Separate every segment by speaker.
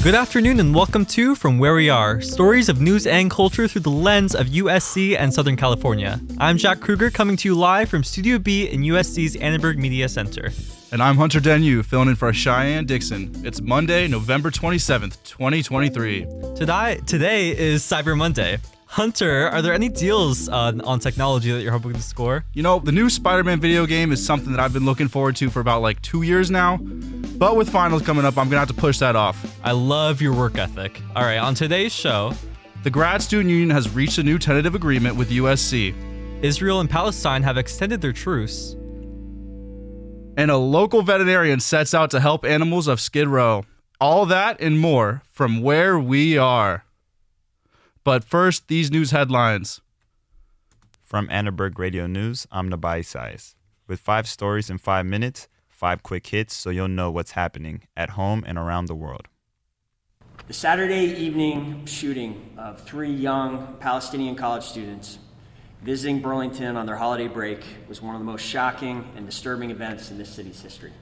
Speaker 1: Good afternoon and welcome to From Where We Are stories of news and culture through the lens of USC and Southern California. I'm Jack Kruger coming to you live from Studio B in USC's Annenberg Media Center.
Speaker 2: And I'm Hunter Denu, filling in for Cheyenne Dixon. It's Monday, November 27th, 2023.
Speaker 1: Today, today is Cyber Monday. Hunter, are there any deals uh, on technology that you're hoping to score?
Speaker 2: You know, the new Spider Man video game is something that I've been looking forward to for about like two years now. But with finals coming up, I'm going to have to push that off.
Speaker 1: I love your work ethic. All right, on today's show,
Speaker 2: the Grad Student Union has reached a new tentative agreement with USC.
Speaker 1: Israel and Palestine have extended their truce.
Speaker 2: And a local veterinarian sets out to help animals of Skid Row. All that and more from where we are. But first, these news headlines.
Speaker 3: From Annenberg Radio News, I'm Nabai Sais. With five stories in five minutes, five quick hits so you'll know what's happening at home and around the world.
Speaker 4: The Saturday evening shooting of three young Palestinian college students visiting Burlington on their holiday break was one of the most shocking and disturbing events in this city's history.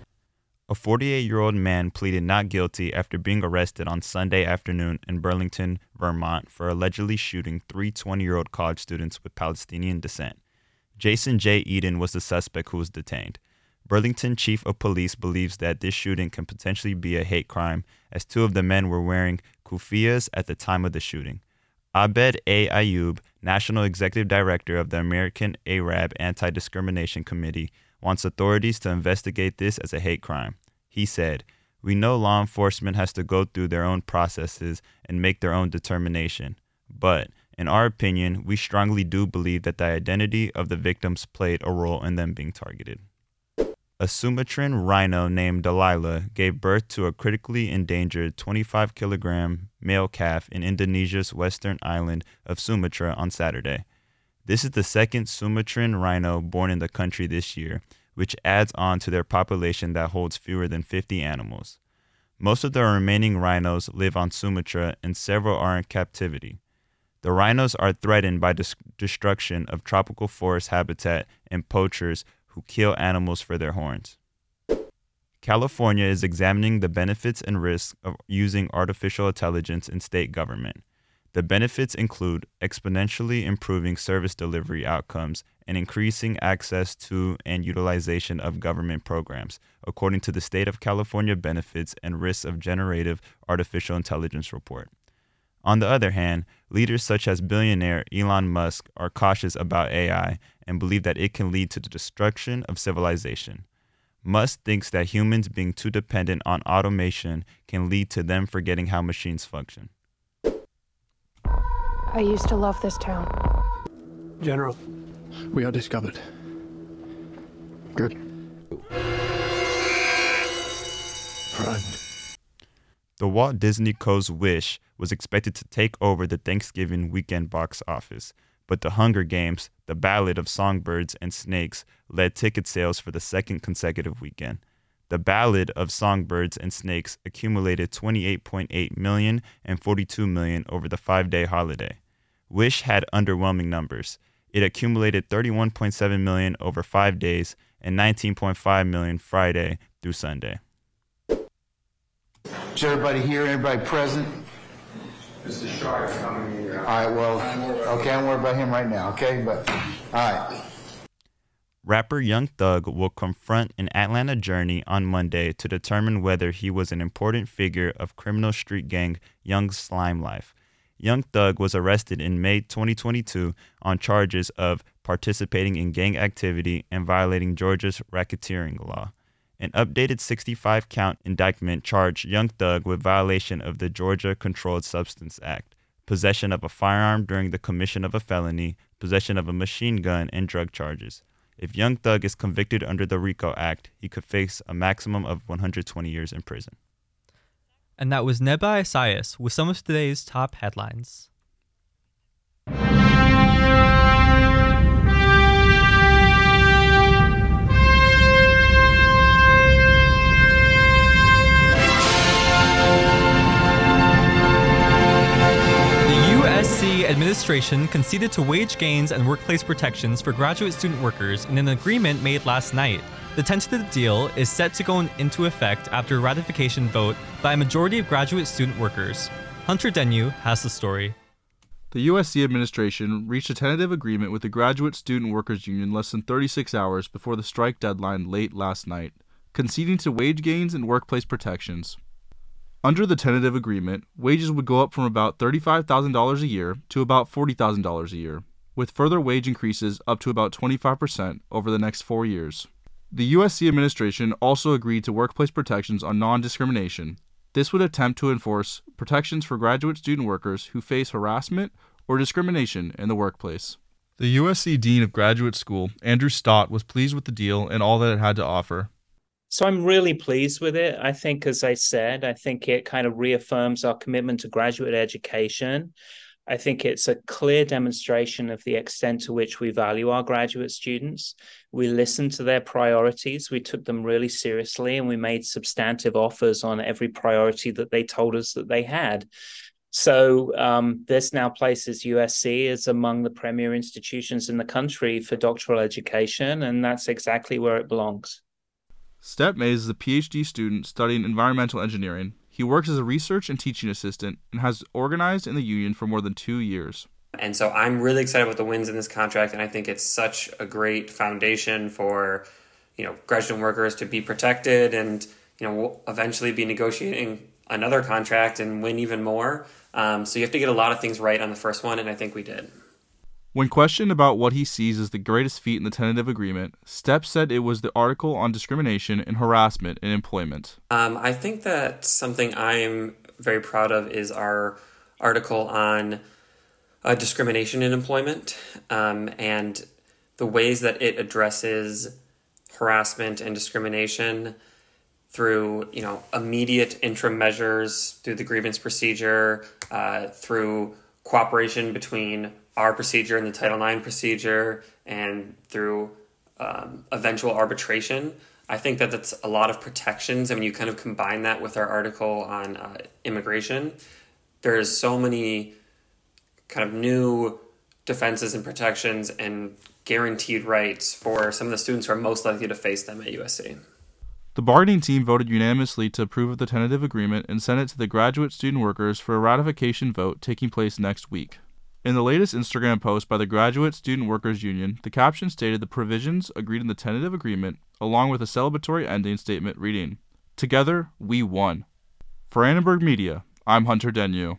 Speaker 3: A 48 year old man pleaded not guilty after being arrested on Sunday afternoon in Burlington, Vermont, for allegedly shooting three 20 year old college students with Palestinian descent. Jason J. Eaton was the suspect who was detained. Burlington Chief of Police believes that this shooting can potentially be a hate crime, as two of the men were wearing kufiyas at the time of the shooting. Abed A. Ayoub, National Executive Director of the American Arab Anti Discrimination Committee, wants authorities to investigate this as a hate crime. He said, We know law enforcement has to go through their own processes and make their own determination. But, in our opinion, we strongly do believe that the identity of the victims played a role in them being targeted. A Sumatran rhino named Delilah gave birth to a critically endangered 25 kilogram male calf in Indonesia's western island of Sumatra on Saturday. This is the second Sumatran rhino born in the country this year, which adds on to their population that holds fewer than 50 animals. Most of the remaining rhinos live on Sumatra and several are in captivity. The rhinos are threatened by dis- destruction of tropical forest habitat and poachers who kill animals for their horns. California is examining the benefits and risks of using artificial intelligence in state government. The benefits include exponentially improving service delivery outcomes and increasing access to and utilization of government programs, according to the State of California Benefits and Risks of Generative Artificial Intelligence report. On the other hand, leaders such as billionaire Elon Musk are cautious about AI and believe that it can lead to the destruction of civilization. Musk thinks that humans being too dependent on automation can lead to them forgetting how machines function.
Speaker 5: I used to love this town.
Speaker 6: General, we are discovered. Good. Run.
Speaker 3: The Walt Disney Co.'s Wish was expected to take over the Thanksgiving weekend box office, but The Hunger Games, The Ballad of Songbirds and Snakes, led ticket sales for the second consecutive weekend. The Ballad of Songbirds and Snakes accumulated 28.8 million and 42 million over the five day holiday. Wish had underwhelming numbers. It accumulated 31.7 million over five days and 19.5 million Friday through Sunday.
Speaker 7: Is everybody here? Everybody present?
Speaker 8: Mr. Sharp coming in here.
Speaker 7: All right, well, okay, I'm worried about him right now, okay? But, all right.
Speaker 3: Rapper Young Thug will confront an Atlanta journey on Monday to determine whether he was an important figure of criminal street gang Young Slime Life. Young Thug was arrested in May 2022 on charges of participating in gang activity and violating Georgia's racketeering law. An updated 65 count indictment charged Young Thug with violation of the Georgia Controlled Substance Act, possession of a firearm during the commission of a felony, possession of a machine gun, and drug charges. If Young Thug is convicted under the RICO Act, he could face a maximum of 120 years in prison.
Speaker 1: And that was Neba Isaias with some of today's top headlines. Administration conceded to wage gains and workplace protections for graduate student workers in an agreement made last night. The tentative deal is set to go into effect after a ratification vote by a majority of graduate student workers. Hunter Denyu has the story.
Speaker 2: The USC administration reached a tentative agreement with the Graduate Student Workers Union less than 36 hours before the strike deadline late last night, conceding to wage gains and workplace protections. Under the tentative agreement, wages would go up from about $35,000 a year to about $40,000 a year, with further wage increases up to about 25% over the next four years. The USC administration also agreed to workplace protections on non discrimination. This would attempt to enforce protections for graduate student workers who face harassment or discrimination in the workplace. The USC Dean of Graduate School, Andrew Stott, was pleased with the deal and all that it had to offer.
Speaker 5: So I'm really pleased with it. I think, as I said, I think it kind of reaffirms our commitment to graduate education. I think it's a clear demonstration of the extent to which we value our graduate students. We listened to their priorities, we took them really seriously, and we made substantive offers on every priority that they told us that they had. So um, this now places USC as among the premier institutions in the country for doctoral education, and that's exactly where it belongs.
Speaker 2: Stepp Mays is a PhD student studying environmental engineering. He works as a research and teaching assistant and has organized in the union for more than two years.
Speaker 9: And so I'm really excited about the wins in this contract, and I think it's such a great foundation for you know graduate workers to be protected and you know eventually be negotiating another contract and win even more. Um, so you have to get a lot of things right on the first one, and I think we did.
Speaker 2: When questioned about what he sees as the greatest feat in the tentative agreement, Stepp said it was the article on discrimination and harassment in employment.
Speaker 9: Um, I think that something I'm very proud of is our article on uh, discrimination in employment um, and the ways that it addresses harassment and discrimination through you know immediate interim measures through the grievance procedure uh, through cooperation between our procedure and the Title IX procedure and through um, eventual arbitration. I think that that's a lot of protections. I mean, you kind of combine that with our article on uh, immigration. There's so many kind of new defenses and protections and guaranteed rights for some of the students who are most likely to face them at USC.
Speaker 2: The bargaining team voted unanimously to approve of the tentative agreement and sent it to the graduate student workers for a ratification vote taking place next week. In the latest Instagram post by the Graduate Student Workers Union, the caption stated the provisions agreed in the tentative agreement, along with a celebratory ending statement reading, Together, we won. For Annenberg Media, I'm Hunter Denyu.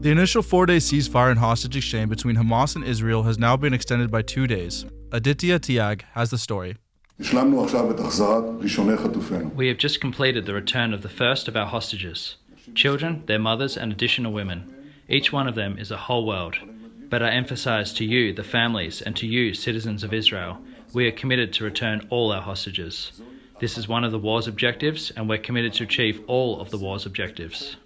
Speaker 2: The initial four day ceasefire and hostage exchange between Hamas and Israel has now been extended by two days. Aditya Tiag has the story.
Speaker 10: We have just completed the return of the first of our hostages children, their mothers, and additional women. Each one of them is a whole world. But I emphasize to you, the families, and to you, citizens of Israel, we are committed to return all our hostages. This is one of the war's objectives, and we're committed to achieve all of the war's objectives.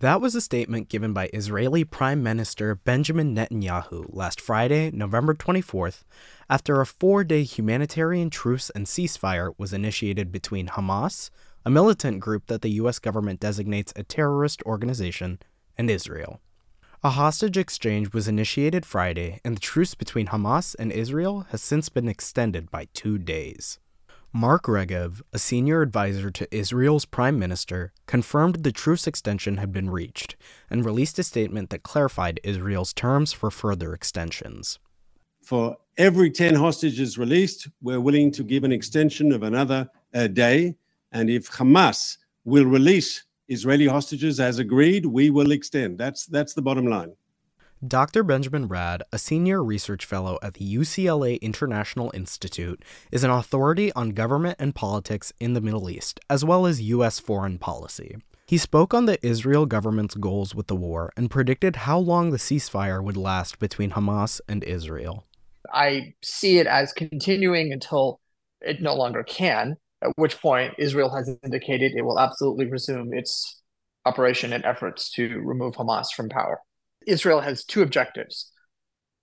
Speaker 11: That was a statement given by Israeli Prime Minister Benjamin Netanyahu last Friday, November 24th, after a four day humanitarian truce and ceasefire was initiated between Hamas, a militant group that the U.S. government designates a terrorist organization, and Israel. A hostage exchange was initiated Friday, and the truce between Hamas and Israel has since been extended by two days. Mark Regev, a senior advisor to Israel's prime minister, confirmed the truce extension had been reached and released a statement that clarified Israel's terms for further extensions.
Speaker 12: For every 10 hostages released, we're willing to give an extension of another uh, day. And if Hamas will release Israeli hostages as agreed, we will extend. That's, that's the bottom line.
Speaker 11: Dr. Benjamin Radd, a senior research fellow at the UCLA International Institute, is an authority on government and politics in the Middle East, as well as U.S. foreign policy. He spoke on the Israel government's goals with the war and predicted how long the ceasefire would last between Hamas and Israel.
Speaker 13: I see it as continuing until it no longer can, at which point Israel has indicated it will absolutely resume its operation and efforts to remove Hamas from power. Israel has two objectives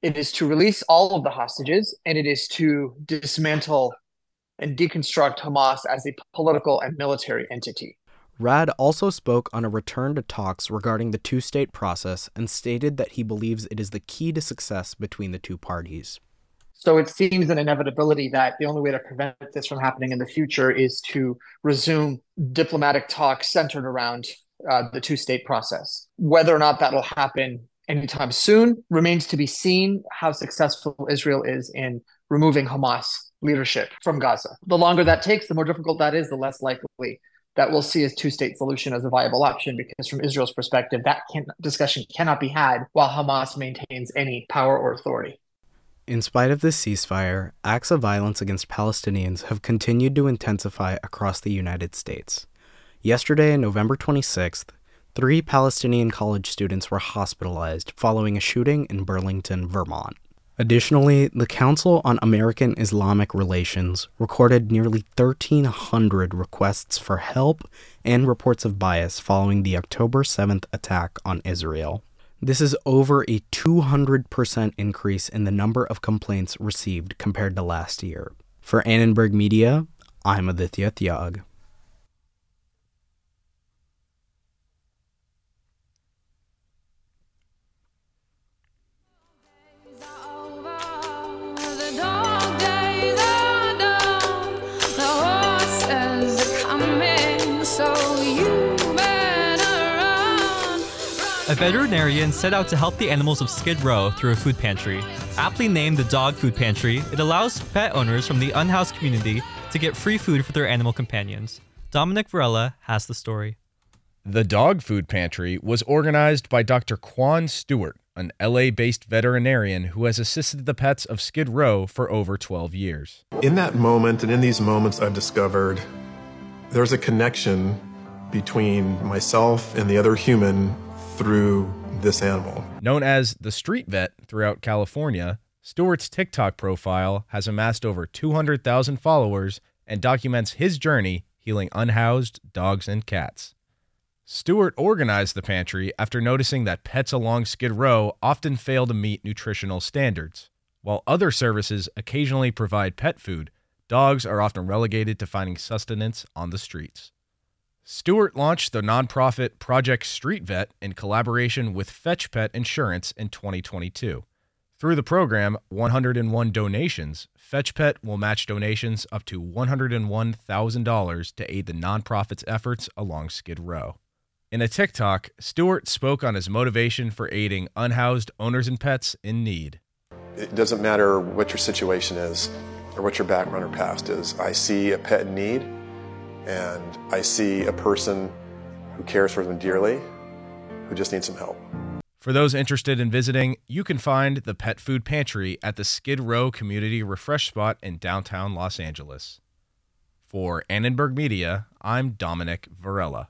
Speaker 13: it is to release all of the hostages, and it is to dismantle and deconstruct Hamas as a political and military entity.
Speaker 11: Radd also spoke on a return to talks regarding the two state process and stated that he believes it is the key to success between the two parties.
Speaker 13: So it seems an inevitability that the only way to prevent this from happening in the future is to resume diplomatic talks centered around uh, the two state process. Whether or not that will happen anytime soon remains to be seen how successful Israel is in removing Hamas leadership from Gaza. The longer that takes, the more difficult that is, the less likely that we'll see a two-state solution as a viable option because from Israel's perspective that can, discussion cannot be had while Hamas maintains any power or authority.
Speaker 11: In spite of this ceasefire, acts of violence against Palestinians have continued to intensify across the United States. Yesterday, November 26th, three Palestinian college students were hospitalized following a shooting in Burlington, Vermont. Additionally, the Council on American Islamic Relations recorded nearly 1,300 requests for help and reports of bias following the October 7th attack on Israel. This is over a 200% increase in the number of complaints received compared to last year. For Annenberg Media, I'm Aditya Tyag.
Speaker 1: A veterinarian set out to help the animals of Skid Row through a food pantry. Aptly named the Dog Food Pantry, it allows pet owners from the unhoused community to get free food for their animal companions. Dominic Varela has the story.
Speaker 14: The Dog Food Pantry was organized by Dr. Kwane Stewart, an LA based veterinarian who has assisted the pets of Skid Row for over 12 years.
Speaker 15: In that moment, and in these moments, I've discovered there's a connection between myself and the other human through this animal.
Speaker 14: Known as the Street Vet throughout California, Stewart's TikTok profile has amassed over 200,000 followers and documents his journey healing unhoused dogs and cats. Stewart organized the pantry after noticing that pets along Skid Row often fail to meet nutritional standards. While other services occasionally provide pet food, dogs are often relegated to finding sustenance on the streets. Stewart launched the nonprofit Project Street Vet in collaboration with Fetch Pet Insurance in 2022. Through the program, 101 donations, Fetch Pet will match donations up to $101,000 to aid the nonprofit's efforts along Skid Row. In a TikTok, Stewart spoke on his motivation for aiding unhoused owners and pets in need.
Speaker 15: It doesn't matter what your situation is or what your background or past is. I see a pet in need and I see a person who cares for them dearly, who just needs some help.
Speaker 14: For those interested in visiting, you can find the Pet Food Pantry at the Skid Row Community Refresh Spot in downtown Los Angeles. For Annenberg Media, I'm Dominic Varela.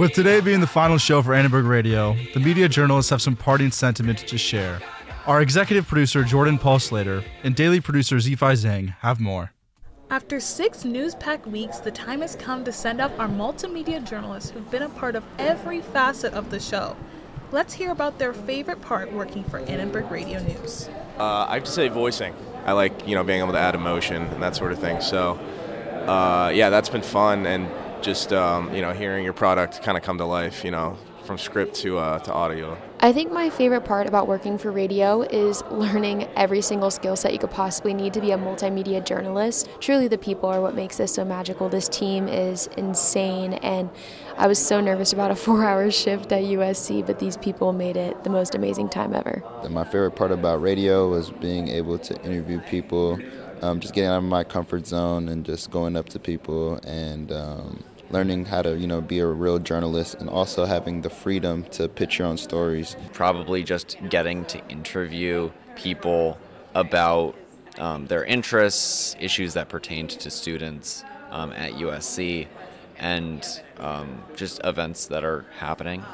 Speaker 2: With today being the final show for Annenberg Radio, the media journalists have some parting sentiment to share. Our executive producer, Jordan Paul Slater, and daily producer, Zifei Zhang, have more.
Speaker 16: After six news packed weeks, the time has come to send off our multimedia journalists who've been a part of every facet of the show. Let's hear about their favorite part working for Annenberg Radio News.
Speaker 17: Uh, I have to say voicing. I like, you know, being able to add emotion and that sort of thing. So, uh, yeah, that's been fun. And just um, you know hearing your product kind of come to life. You know, from script to uh, to audio.
Speaker 18: I think my favorite part about working for radio is learning every single skill set you could possibly need to be a multimedia journalist. Truly, the people are what makes this so magical. This team is insane, and I was so nervous about a four-hour shift at USC, but these people made it the most amazing time ever.
Speaker 19: My favorite part about radio was being able to interview people. Um, just getting out of my comfort zone and just going up to people and um, learning how to you know be a real journalist and also having the freedom to pitch your own stories.
Speaker 20: Probably just getting to interview people about um, their interests issues that pertain to students um, at usc and um, just events that are happening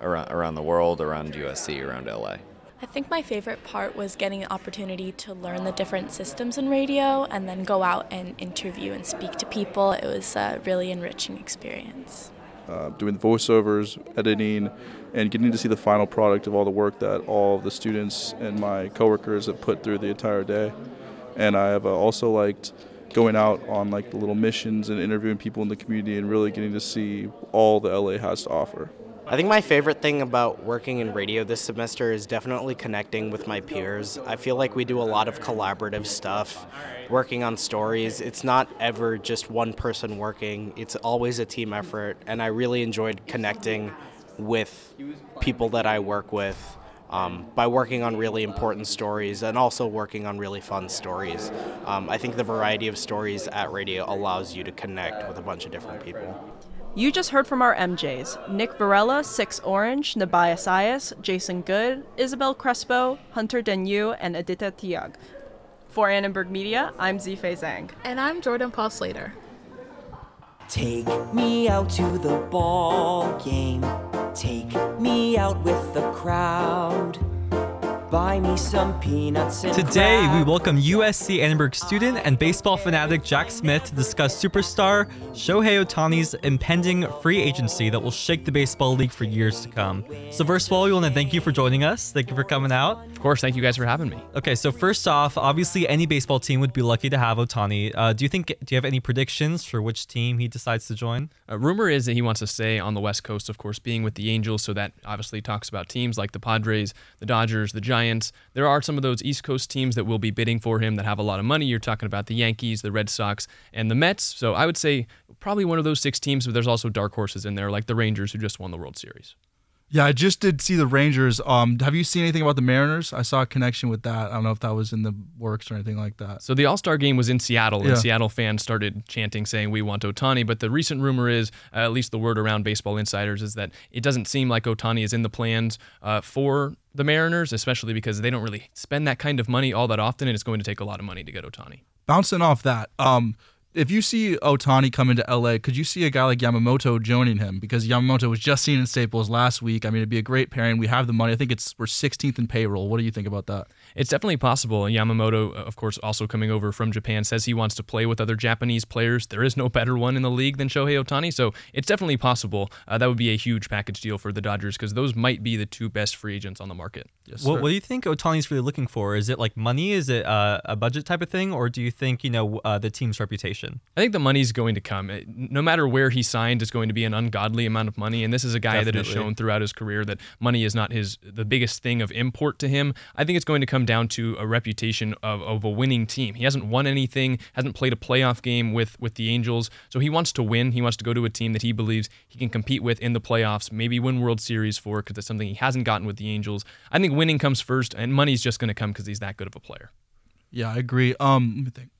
Speaker 20: around, around the world around usc around la
Speaker 21: I think my favorite part was getting an opportunity to learn the different systems in radio and then go out and interview and speak to people. It was a really enriching experience.
Speaker 22: Uh, doing the voiceovers, editing,
Speaker 2: and getting to see the final product of all the work that all the students and my coworkers have put through the entire day. And I have uh, also liked going out on like the little missions and interviewing people in the community and really getting to see all the LA has to offer.
Speaker 11: I think my favorite thing about working in radio this semester is definitely connecting with my peers. I feel like we do a lot of collaborative stuff, working on stories. It's not ever just one person working, it's always a team effort, and I really enjoyed connecting with people that I work with. Um, by working on really important stories and also working on really fun stories. Um, I think the variety of stories at radio allows you to connect with a bunch of different people.
Speaker 23: You just heard from our MJs Nick Varela, Six Orange, Nabaya Sayas, Jason Good, Isabel Crespo, Hunter Denyu, and Aditya Tiag. For Annenberg Media, I'm Zifei Zhang.
Speaker 16: And I'm Jordan Paul Slater.
Speaker 22: Take me out to the ball game. Take me out with the crowd. Buy me some peanuts and
Speaker 1: Today, we welcome USC Annenberg student and baseball fanatic Jack Smith to discuss superstar Shohei Ohtani's impending free agency that will shake the baseball league for years to come. So, first of all, we want to thank you for joining us. Thank you for coming out.
Speaker 24: Of course, thank you guys for having me.
Speaker 1: Okay, so first off, obviously, any baseball team would be lucky to have Ohtani. Uh, do you think? Do you have any predictions for which team he decides to join?
Speaker 24: A rumor is that he wants to stay on the West Coast, of course, being with the Angels. So that obviously talks about teams like the Padres, the Dodgers, the Giants. There are some of those East Coast teams that will be bidding for him that have a lot of money. You're talking about the Yankees, the Red Sox, and the Mets. So I would say probably one of those six teams, but there's also dark horses in there, like the Rangers, who just won the World Series.
Speaker 2: Yeah, I just did see the Rangers. Um, have you seen anything about the Mariners? I saw a connection with that. I don't know if that was in the works or anything like that.
Speaker 24: So the All Star game was in Seattle, and
Speaker 2: Yeah.
Speaker 24: Seattle fans started chanting, saying, "We want Ohtani." But the recent rumor is, uh, at least the word around baseball insiders, is that it doesn't seem like Ohtani is in the plans uh, for the Mariners, especially because they don't really spend that kind of money all that often, and it's going to take a lot of money to get Ohtani.
Speaker 2: Bouncing off that, um, if you see Ohtani come into LA, could you see a guy like Yamamoto joining him? Because Yamamoto was just seen in Staples last week. I mean, it'd be a great pairing. We have the money. I think it's we're 16th in payroll. What do you think about that?
Speaker 24: It's definitely possible. Yamamoto, uh, of course, also coming over from Japan, says he wants to play with other Japanese players. There is no better one in the league than Shohei Ohtani, so it's definitely possible. Uh, that would be a huge package deal for the Dodgers because those might be the two best free agents on the market.
Speaker 1: what, what do you think Ohtani's really looking for? Is it like money? Is it uh, a budget type of thing, or do you think you know uh, the team's reputation?
Speaker 24: I think the money's going to come. It- No matter where he signed, it's going to be an ungodly amount of money. And this is a guy that has shown throughout his career that money is not his the biggest thing of import to him. I think it's going to come down to a reputation of, of a winning team. He hasn't won anything, hasn't played a playoff game with with the Angels, so he wants to win. He wants to go to a team that he believes he can compete with in the playoffs, maybe win World Series for, because it's something he hasn't gotten with the Angels. I think winning comes first, and money's just going to come because he's that good of a player.
Speaker 2: Yeah, I agree. Um, let me think.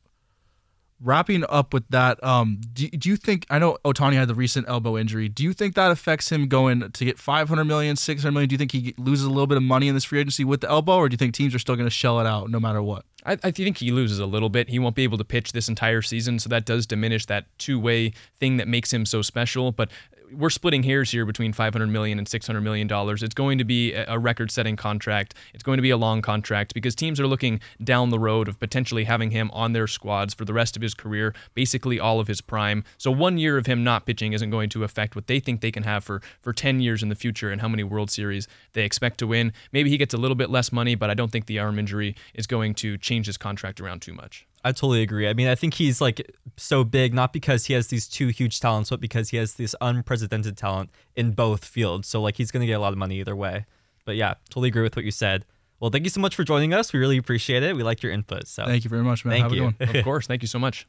Speaker 2: Wrapping up with that, um, do, do you think I know Ohtani had the recent elbow injury? Do you think that affects him going to get 500 million, 600 million? Do you think he loses a little bit of money in this free agency with the elbow, or do you think teams are still going to shell it out no matter what?
Speaker 24: I, I think he loses a little bit. He won't be able to pitch this entire season, so that does diminish that two-way thing that makes him so special. But we're splitting hairs here between 500 million and 600 million dollars. It's going to be a record-setting contract. It's going to be a long contract because teams are looking down the road of potentially having him on their squads for the rest of his career, basically all of his prime. So one year of him not pitching isn't going to affect what they think they can have for for 10 years in the future and how many World Series they expect to win. Maybe he gets a little bit less money, but I don't think the arm injury is going to change his contract around too much.
Speaker 1: I totally agree. I mean, I think he's like so big, not because he has these two huge talents, but because he has this unprecedented talent in both fields. So, like, he's going to get a lot of money either way. But yeah, totally agree with what you said. Well, thank you so much for joining us. We really appreciate it. We like your input. So,
Speaker 2: Thank you very much, man.
Speaker 1: Thank
Speaker 2: Have a
Speaker 1: you.
Speaker 2: good one.
Speaker 24: Of course. Thank you so much.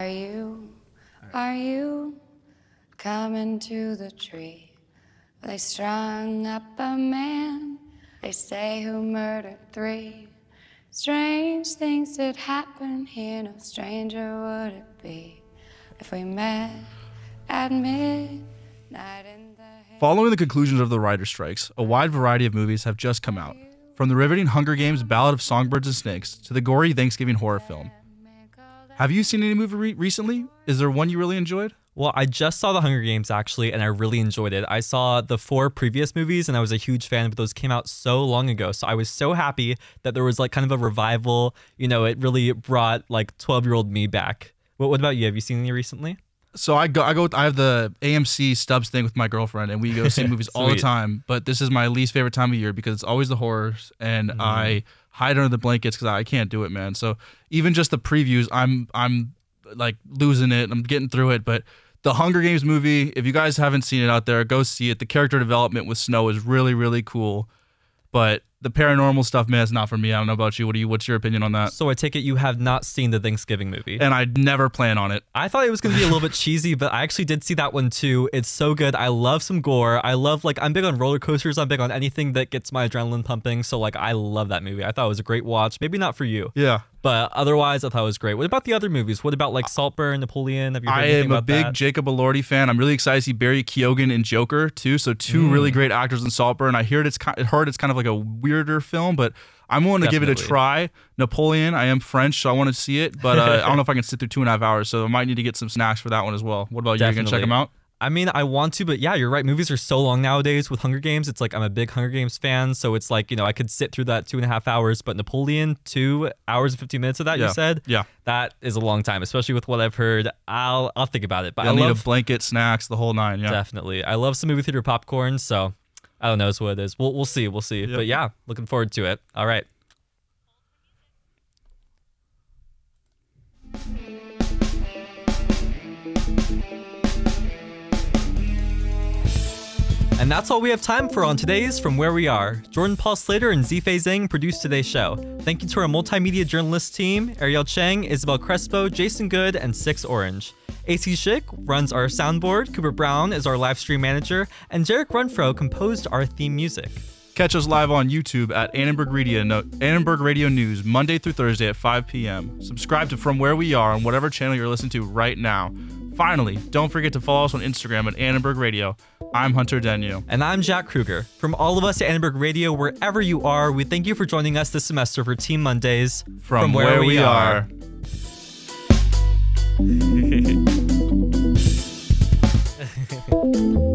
Speaker 25: Are you, are you coming to the tree? They strung up a man, they say, who murdered three. Strange things did happen here, no stranger would it be if we met at midnight in the
Speaker 2: Following the conclusions of the writer strikes, a wide variety of movies have just come out. From the riveting Hunger Games Ballad of Songbirds and Snakes to the gory Thanksgiving horror film. Have you seen any movie re- recently? Is there one you really enjoyed?
Speaker 1: Well, I just saw The Hunger Games actually, and I really enjoyed it. I saw the four previous movies, and I was a huge fan, but those came out so long ago. So I was so happy that there was like kind of a revival. You know, it really brought like 12 year old me back. What, what about you? Have you seen any recently?
Speaker 2: So I go, I go, I have the AMC Stubs thing with my girlfriend, and we go see movies all the time. But this is my least favorite time of year because it's always the horrors, and
Speaker 1: Mm-hmm.
Speaker 2: I hide under the blankets because I can't do it, man. So even just the previews, I'm, I'm like losing it. I'm getting through it, but. The Hunger Games movie, if you guys haven't seen it out there, go see it. The character development with Snow is really, really cool. But the paranormal stuff, man, is not for me. I don't know about you. What do you? What's your opinion on that?
Speaker 1: So I take it you have not seen the Thanksgiving movie.
Speaker 2: And I never plan on it.
Speaker 1: I thought it was going to be a little bit cheesy, but I actually did see that one too. It's so good. I love some gore. I love like I'm big on roller coasters. I'm big on anything that gets my adrenaline pumping. So like I love that movie. I thought it was a great watch. Maybe not for you.
Speaker 2: Yeah.
Speaker 1: But otherwise, I thought it was great. What about the other movies? What about like Saltburn, Napoleon? Have you heard
Speaker 2: I am a big
Speaker 1: that?
Speaker 2: Jacob Elordi fan. I'm really excited to see Barry Keoghan in Joker too. So two
Speaker 1: Mm.
Speaker 2: really great actors in Saltburn. I heard it's heard it's kind of like a weirder film, but I'm willing to give it a try. Napoleon. I am French, so I want to see it, but uh, I don't know if I can sit through two and a half hours. So I might need to get some snacks for that one as well. What about you? You gonna check them out?
Speaker 1: I mean, I want to, but yeah, you're right. Movies are so long nowadays with Hunger Games. It's like I'm a big Hunger Games fan, so it's like you know I could sit through that two and a half hours. But Napoleon, two hours and fifteen minutes of that
Speaker 2: Yeah.
Speaker 1: you said,
Speaker 2: Yeah.
Speaker 1: that is a long time, especially with what I've heard. I'll I'll think about it. But
Speaker 2: You'll
Speaker 1: I
Speaker 2: need
Speaker 1: love
Speaker 2: a blanket, snacks, the whole nine. Yeah.
Speaker 1: definitely. I love some movie theater popcorn, so I don't know is what it is. We'll we'll see, we'll see. But yeah, looking forward to it. All right. And that's all we have time for on today's From Where We Are. Jordan Paul Slater and Zifei Zhang produced today's show. Thank you to our multimedia journalist team Ariel Chang, Isabel Crespo, Jason Good, and Six Orange. AC Schick runs our soundboard, Cooper Brown is our live stream manager, and Jarek Runfro composed our theme music.
Speaker 2: Catch us live on YouTube at Annenberg Radio, no, Annenberg Radio News, Monday through Thursday at 5 p.m. Subscribe to From Where We Are on whatever channel you're listening to right now. Finally, don't forget to follow us on Instagram at Annenberg Radio. I'm Hunter Denyu.
Speaker 1: And I'm Jack Kruger. From all of us at Annenberg Radio, wherever you are, we thank you for joining us this semester for Team Mondays
Speaker 2: from, from where, where, we, we are. are.